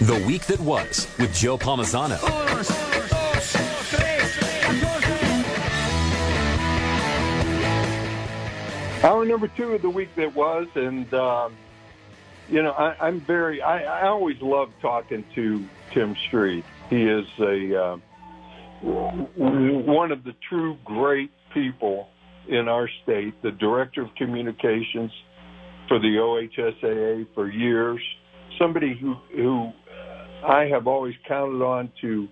The Week That Was with Joe Palmisano. Hour number two of the week that was, and um, you know, I, I'm very. I, I always love talking to Tim Stried. He is a uh, one of the true great people in our state, the director of communications for the OHSAA for years. Somebody who who I have always counted on to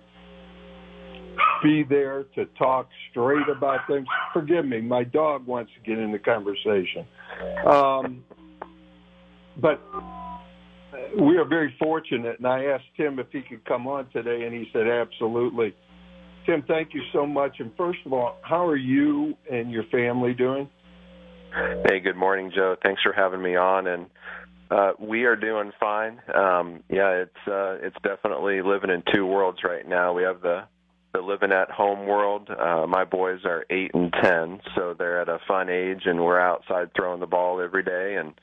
be there to talk straight about things. Forgive me, my dog wants to get in the conversation. Um, but we are very fortunate, and I asked Tim if he could come on today, and he said absolutely. Tim, thank you so much. And first of all, how are you and your family doing? Hey, good morning, Joe. Thanks for having me on. And uh, we are doing fine. Um, yeah, it's uh, it's definitely living in two worlds right now. We have the the living at home world. Uh, my boys are eight and ten, so they're at a fun age, and we're outside throwing the ball every day and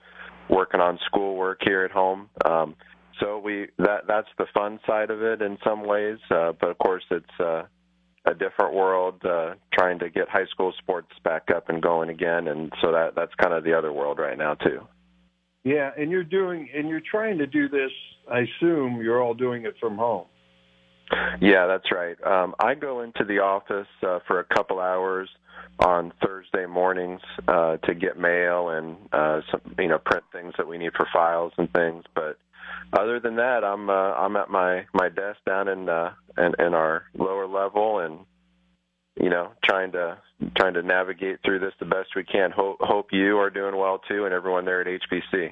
working on schoolwork here at home. Um, so we that that's the fun side of it in some ways, uh, but of course it's uh, a different world uh, trying to get high school sports back up and going again, and so that that's kind of the other world right now too. Yeah, and you're doing and you're trying to do this. I assume you're all doing it from home. Yeah, that's right. Um, I go into the office uh, for a couple hours on Thursday mornings uh, to get mail and uh, some, you know print things that we need for files and things. But other than that, I'm uh, I'm at my my desk down in uh, in, in our lower level and you know trying to trying to navigate through this the best we can. Hope hope you are doing well too, and everyone there at HBC.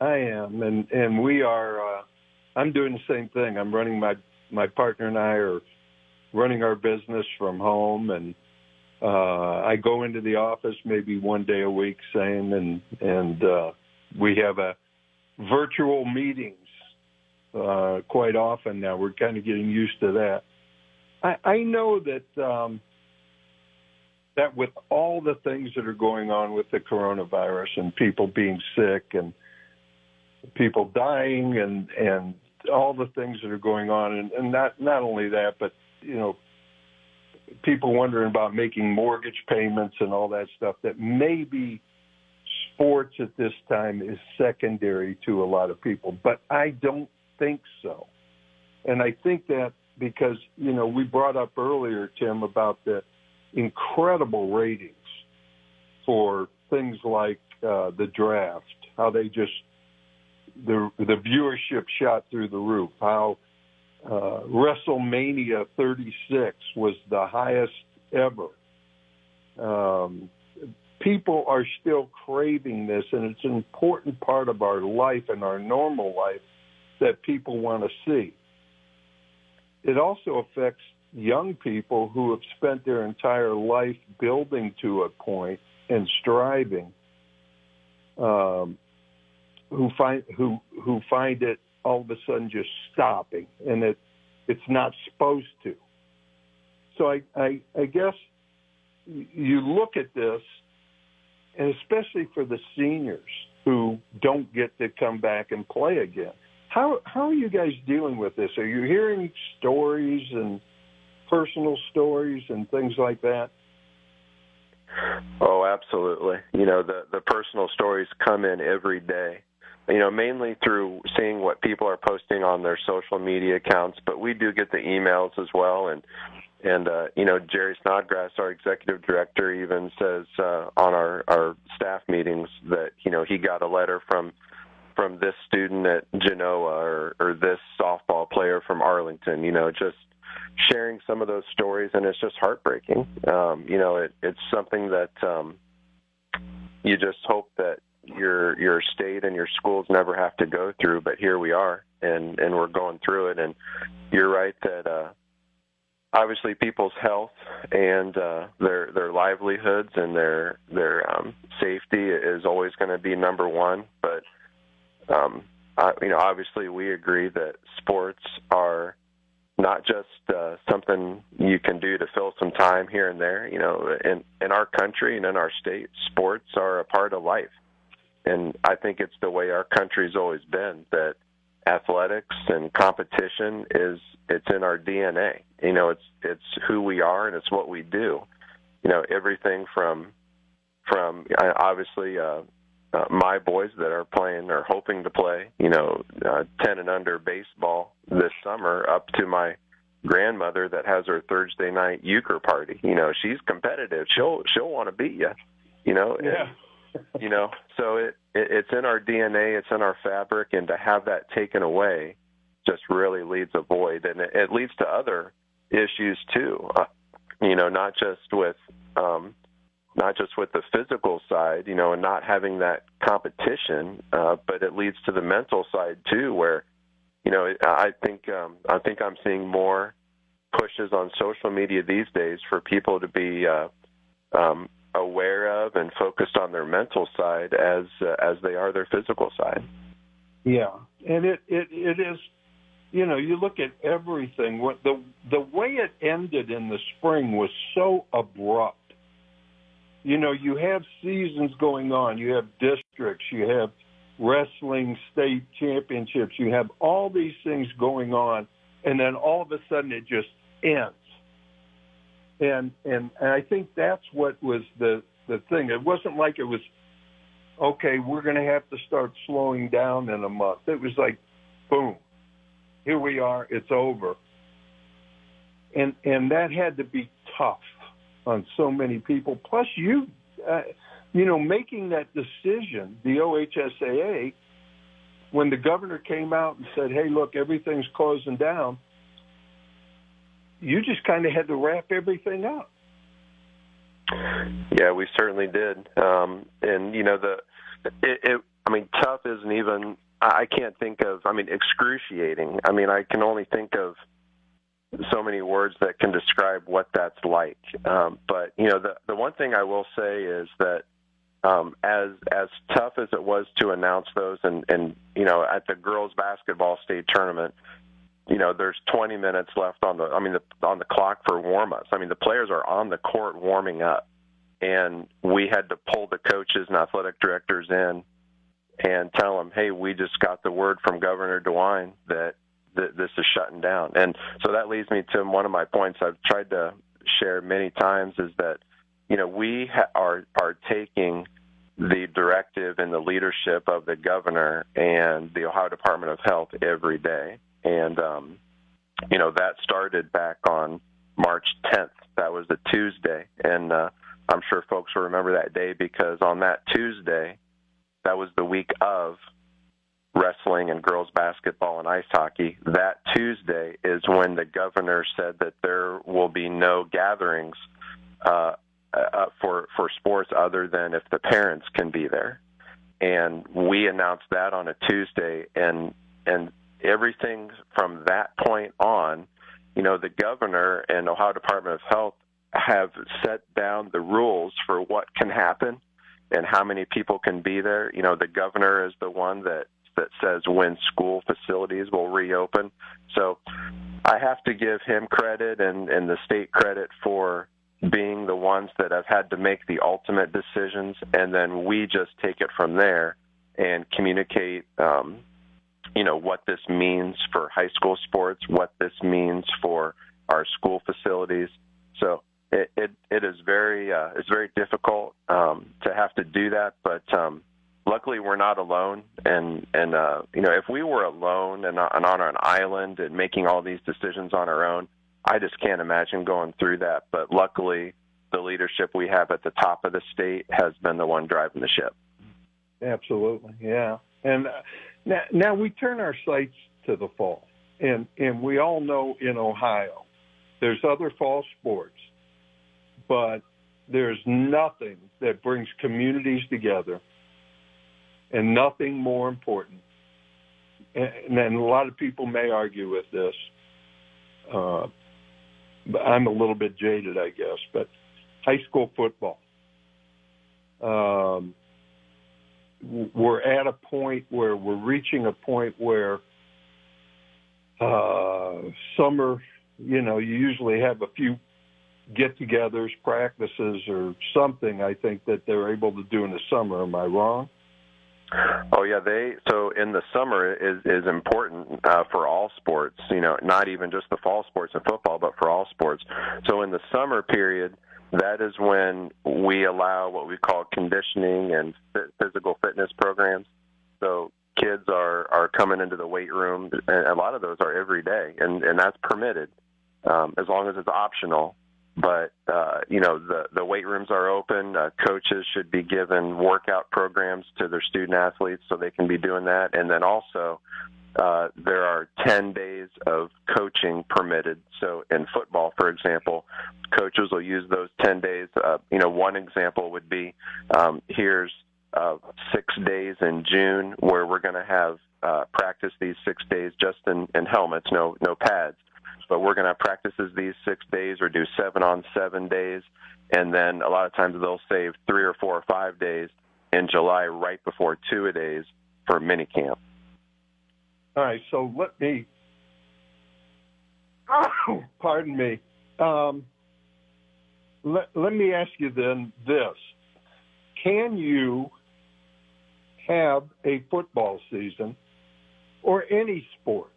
I am, and and we are. Uh, I'm doing the same thing. I'm running my my partner and I are running our business from home, and uh, I go into the office maybe one day a week, same, and and uh, we have a virtual meetings uh, quite often now. We're kind of getting used to that. I, I know that um, that with all the things that are going on with the coronavirus and people being sick and people dying and and all the things that are going on, and, and not not only that, but you know, people wondering about making mortgage payments and all that stuff. That maybe sports at this time is secondary to a lot of people, but I don't think so. And I think that because you know we brought up earlier, Tim, about the incredible ratings for things like uh, the draft, how they just the the viewership shot through the roof. How uh, WrestleMania 36 was the highest ever. Um, people are still craving this, and it's an important part of our life and our normal life that people want to see. It also affects young people who have spent their entire life building to a point and striving. Um, who find who who find it all of a sudden just stopping, and it it's not supposed to. So I I, I guess you look at this, and especially for the seniors who don't get to come back and play again. How how are you guys dealing with this? Are you hearing stories and personal stories and things like that? Oh, absolutely. You know, the the personal stories come in every day you know, mainly through seeing what people are posting on their social media accounts, but we do get the emails as well. And and uh, you know, Jerry Snodgrass, our executive director, even says uh, on our our staff meetings that you know he got a letter from from this student at Genoa or, or this softball player from Arlington. You know, just sharing some of those stories, and it's just heartbreaking. Um, you know, it, it's something that um, you just hope that your your state and your schools never have to go through but here we are and and we're going through it and you're right that uh obviously people's health and uh their their livelihoods and their their um safety is always going to be number 1 but um I, you know obviously we agree that sports are not just uh, something you can do to fill some time here and there. You know, in in our country and in our state, sports are a part of life and I think it's the way our country's always been that athletics and competition is it's in our DNA. You know, it's it's who we are and it's what we do. You know, everything from from obviously uh, uh, my boys that are playing or hoping to play, you know, uh, 10 and under baseball this summer up to my grandmother that has her Thursday night euchre party. You know, she's competitive. She'll she'll want to beat you. You know, yeah. you know, so it, it it's in our DNA, it's in our fabric, and to have that taken away just really leads a void, and it, it leads to other issues too. Uh, you know, not just with um, not just with the physical side, you know, and not having that competition, uh, but it leads to the mental side too, where, you know, I think um, I think I'm seeing more pushes on social media these days for people to be uh, um, aware of and focused on their mental side as uh, as they are their physical side. Yeah, and it it it is. You know, you look at everything. What the the way it ended in the spring was so abrupt you know, you have seasons going on, you have districts, you have wrestling state championships, you have all these things going on, and then all of a sudden it just ends. And and, and I think that's what was the the thing. It wasn't like it was okay, we're going to have to start slowing down in a month. It was like boom. Here we are, it's over. And and that had to be tough on so many people. Plus, you, uh, you know, making that decision, the OHSAA, when the governor came out and said, "Hey, look, everything's closing down," you just kind of had to wrap everything up. Yeah, we certainly did. Um, and you know, the it, it. I mean, tough isn't even. I can't think of. I mean, excruciating. I mean, I can only think of so many words that can describe what that's like. Um, but you know, the the one thing I will say is that um, as as tough as it was to announce those, and and you know, at the girls basketball state tournament, you know, there's 20 minutes left on the I mean the on the clock for warm ups. I mean, the players are on the court warming up, and we had to pull the coaches and athletic directors in and tell them, hey, we just got the word from Governor DeWine that th- this is shutting down. And so that leads me to one of my points I've tried to share many times is that you know we ha- are are taking the directive and the leadership of the governor and the Ohio Department of Health every day. And um, you know that started back on March 10th. That was a Tuesday, and uh, I'm sure folks will remember that day because on that Tuesday, that was the week of wrestling and girls basketball and ice hockey. That Tuesday is when the governor said that there will be no gatherings uh, uh, for for sports other than if the parents can be there. And we announced that on a Tuesday, and and everything from that point on, you know, the governor and Ohio Department of Health have set down the rules for what can happen and how many people can be there. You know, the governor is the one that that says when school facilities will reopen. So I have to give him credit and, and the state credit for being the ones that have had to make the ultimate decisions, and then we just take it from there and communicate, um, you know, what this means for high school sports, what this means for our school facilities. So it it, it is very uh, it's very difficult um, to have to do that, but um, luckily we're not alone. And and uh you know if we were alone and, and on an island and making all these decisions on our own i just can't imagine going through that. But luckily the leadership we have at the top of the state has been the one driving the ship. Absolutely. Yeah. And uh, now, now we turn our sights to the fall. And and we all know in ohio there's other fall sports but there's nothing that brings communities together and nothing more important. And, and a lot of people may argue with this. Uh, but I'm a little bit jaded, I guess. But high school football. Um, we're at a point where we're reaching a point where uh, summer, you know, you usually have a few get-togethers, practices, or something. I think that they're able to do in the summer. Am I wrong? Oh yeah, they so in the summer is is important uh, for all sports. You know, not even just the fall sports and football, but for all sports. So in the summer period, that is when we allow what we call conditioning and physical fitness programs. So kids are are coming into the weight room, and a lot of those are every day, and and that's permitted um, as long as it's optional but uh, you know the the weight rooms are open. Uh, coaches should be given workout programs to their student athletes so they can be doing that, and then also uh, there are 10 days of coaching permitted. So in football, for example, coaches will use those 10 days. Uh, you know, one example would be um, here's uh, six days in June where we're going to have uh, practice these six days just in, in helmets, no no pads but we're going to have practices these six days or do seven on seven days. And then a lot of times they'll save three or four or five days in July right before two a days for mini camp. All right, so let me, oh, pardon me. Um, let, let me ask you then this. Can you have a football season or any sport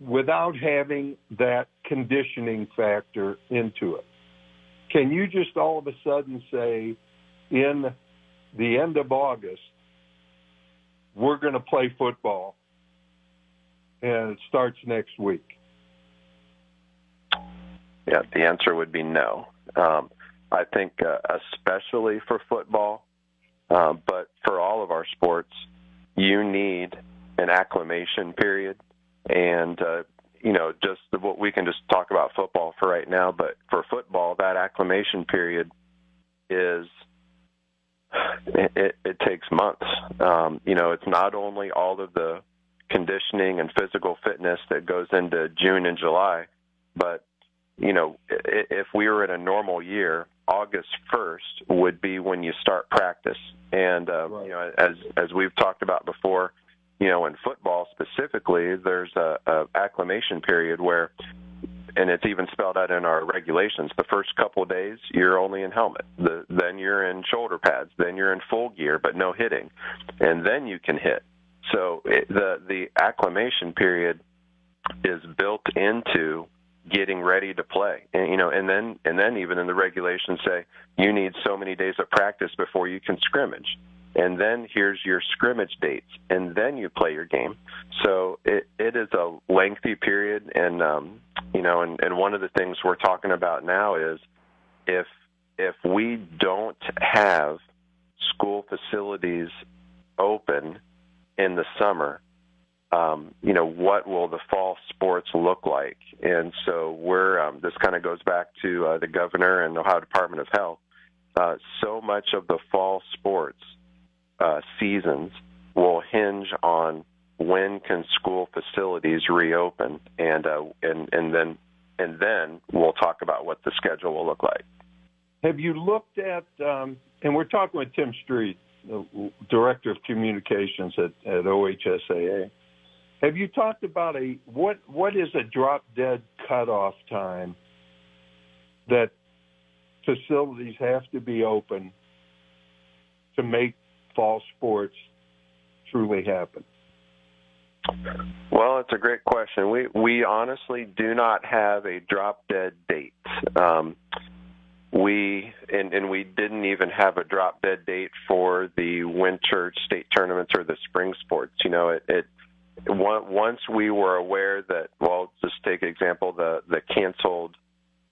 without having that conditioning factor into it. Can you just all of a sudden say, in the end of August, we're going to play football and it starts next week? Yeah, the answer would be no. Um, I think, uh, especially for football, uh, but for all of our sports, you need an acclimation period and uh, you know just what we can just talk about football for right now but for football that acclimation period is it, it, it takes months um, you know it's not only all of the conditioning and physical fitness that goes into June and July but you know if we were in a normal year August 1st would be when you start practice and uh, right. you know as as we've talked about before you know, in football specifically, there's a, a acclimation period where, and it's even spelled out in our regulations. The first couple of days, you're only in helmet. The, then you're in shoulder pads. Then you're in full gear, but no hitting, and then you can hit. So it, the the acclimation period is built into getting ready to play and you know and then and then even in the regulations say you need so many days of practice before you can scrimmage and then here's your scrimmage dates, and then you play your game. So it, it is a lengthy period, and um, you know, and, and one of the things we're talking about now is if if we don't have school facilities open in the summer, um, you know, what will the fall sports look like? And so we're um, this kind of goes back to uh, the governor and Ohio Department of Health. Uh, so much of the fall sports uh, seasons will hinge on when can school facilities reopen, and uh, and and then and then we'll talk about what the schedule will look like. Have you looked at? Um, and we're talking with Tim Stried, director of communications at, at OHSAA. Have you talked about a what? What is a drop dead cutoff time that facilities have to be open to make fall sports truly happen? Well, it's a great question. We we honestly do not have a drop dead date. Um, we and, and we didn't even have a drop dead date for the winter state tournaments or the spring sports. You know, it, it once we were aware that well, just take example the the canceled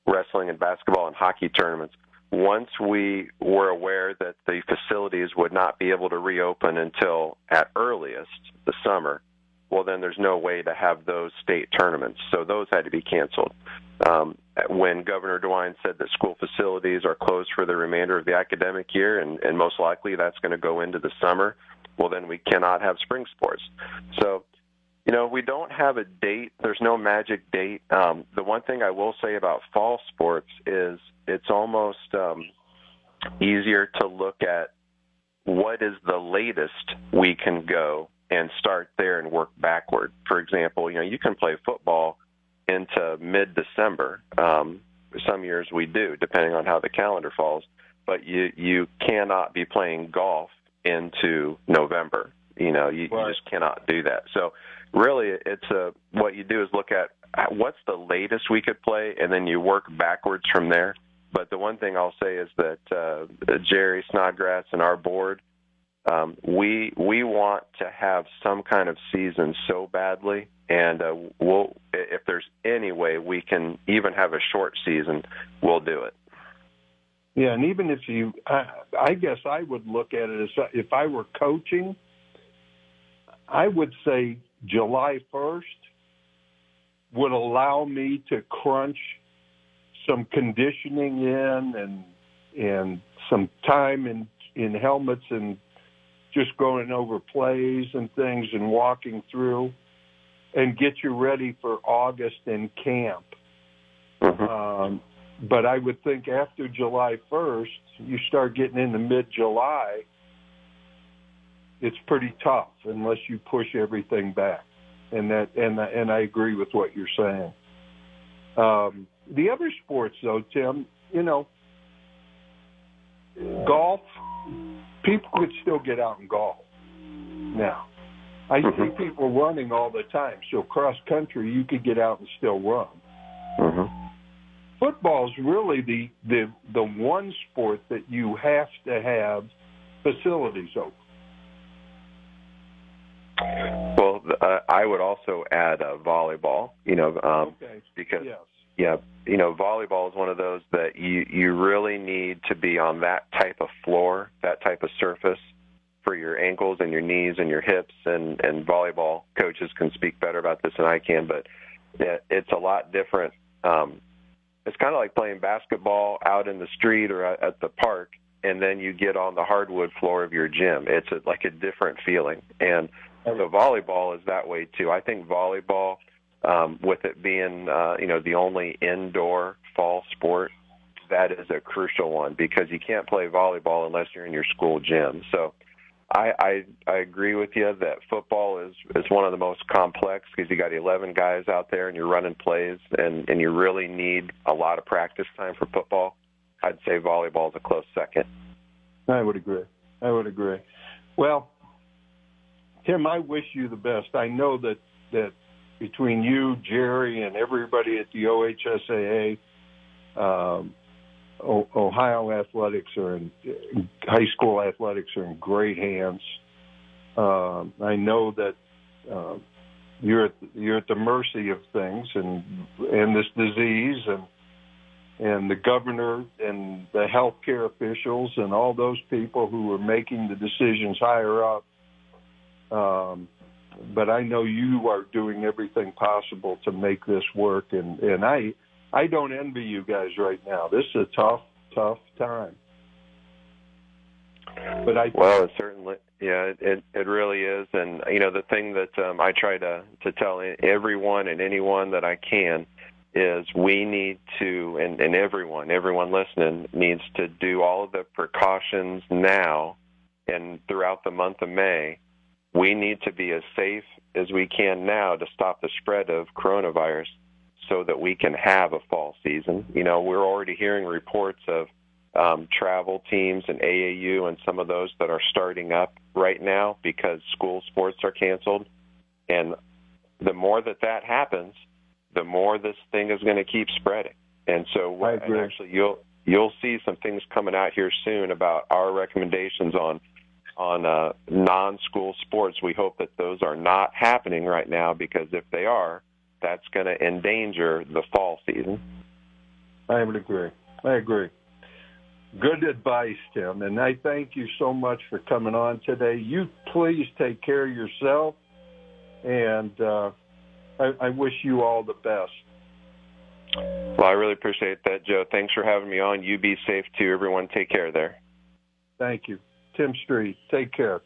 wrestling and basketball and hockey tournaments once we were aware that the facilities would not be able to reopen until at earliest the summer, well, then there's no way to have those state tournaments. So those had to be canceled. Um, when Governor DeWine said that school facilities are closed for the remainder of the academic year, and, and most likely that's going to go into the summer, well, then we cannot have spring sports. So you know, we don't have a date. There's no magic date. Um, the one thing I will say about fall sports is it's almost um, easier to look at what is the latest we can go and start there and work backward. For example, you know, you can play football into mid-December. Um, some years we do, depending on how the calendar falls. But you you cannot be playing golf into November. You know, you, Right. you just cannot do that. So really, it's a what you do is look at what's the latest we could play, and then you work backwards from there. But the one thing I'll say is that uh, Jerry Snodgrass and our board, um, we we want to have some kind of season so badly, and uh, we'll if there's any way we can even have a short season, we'll do it. Yeah, and even if you, I, I guess I would look at it as if I were coaching, I would say July 1st would allow me to crunch some conditioning in and and some time in in helmets and just going over plays and things and walking through and get you ready for August in camp. Mhm. Um, but I would think after July 1st, you start getting into mid-July, it's pretty tough unless you push everything back. And that and and I agree with what you're saying. Um, the other sports, though, Tim, you know, golf, people could still get out and golf now. I see Mhm. people running all the time. So cross country, you could get out and still run Mhm. football's really the the the one sport that you have to have facilities open. Well, uh, I would also add uh, volleyball. You know, um, Okay. because Yes. yeah, you know, volleyball is one of those that you you really need to be on that type of floor, that type of surface for your ankles and your knees and your hips. And and volleyball coaches can speak better about this than I can, but it, it's a lot different. Um, it's kind of like playing basketball out in the street or at at the park, and then you get on the hardwood floor of your gym. It's a, like a different feeling, and so volleyball is that way too. I think volleyball, um, with it being uh, you know the only indoor fall sport, that is a crucial one because you can't play volleyball unless you're in your school gym. So. I, I I agree with you that football is is one of the most complex because you got 11 guys out there and you're running plays and and you really need a lot of practice time for football. I'd say volleyball is a close second. I would agree. I would agree. Well, Tim, I wish you the best. I know that that between you, Jerry, and everybody at the OHSAA, um, o- Ohio athletics are in high school athletics are in great hands. Um, I know that uh, you're at, you're at the mercy of things and and this disease and and the governor and the healthcare officials and all those people who are making the decisions higher up. Um, but I know you are doing everything possible to make this work, and and I I don't envy you guys right now. This is a tough tough time. But I Well, it certainly, yeah, it, it really is, and you know the thing that um, I try to to tell everyone and anyone that I can is we need to, and, and everyone, everyone listening needs to do all of the precautions now and throughout the month of May. We need to be as safe as we can now to stop the spread of coronavirus, so that we can have a fall season. You know, we're already hearing reports of um, travel teams and AAU and some of those that are starting up right now because school sports are canceled. And the more that that happens, the more this thing is going to keep spreading. And so, and actually, you'll you'll see some things coming out here soon about our recommendations on on uh, non-school sports. We hope that those are not happening right now because if they are, that's going to endanger the fall season. I would agree. I agree. Good advice, Tim, and I thank you so much for coming on today. You please take care of yourself, and uh, I, I wish you all the best. Well, I really appreciate that, Joe. Thanks for having me on. You be safe too. Everyone, take care there. Thank you. Tim Stried, take care.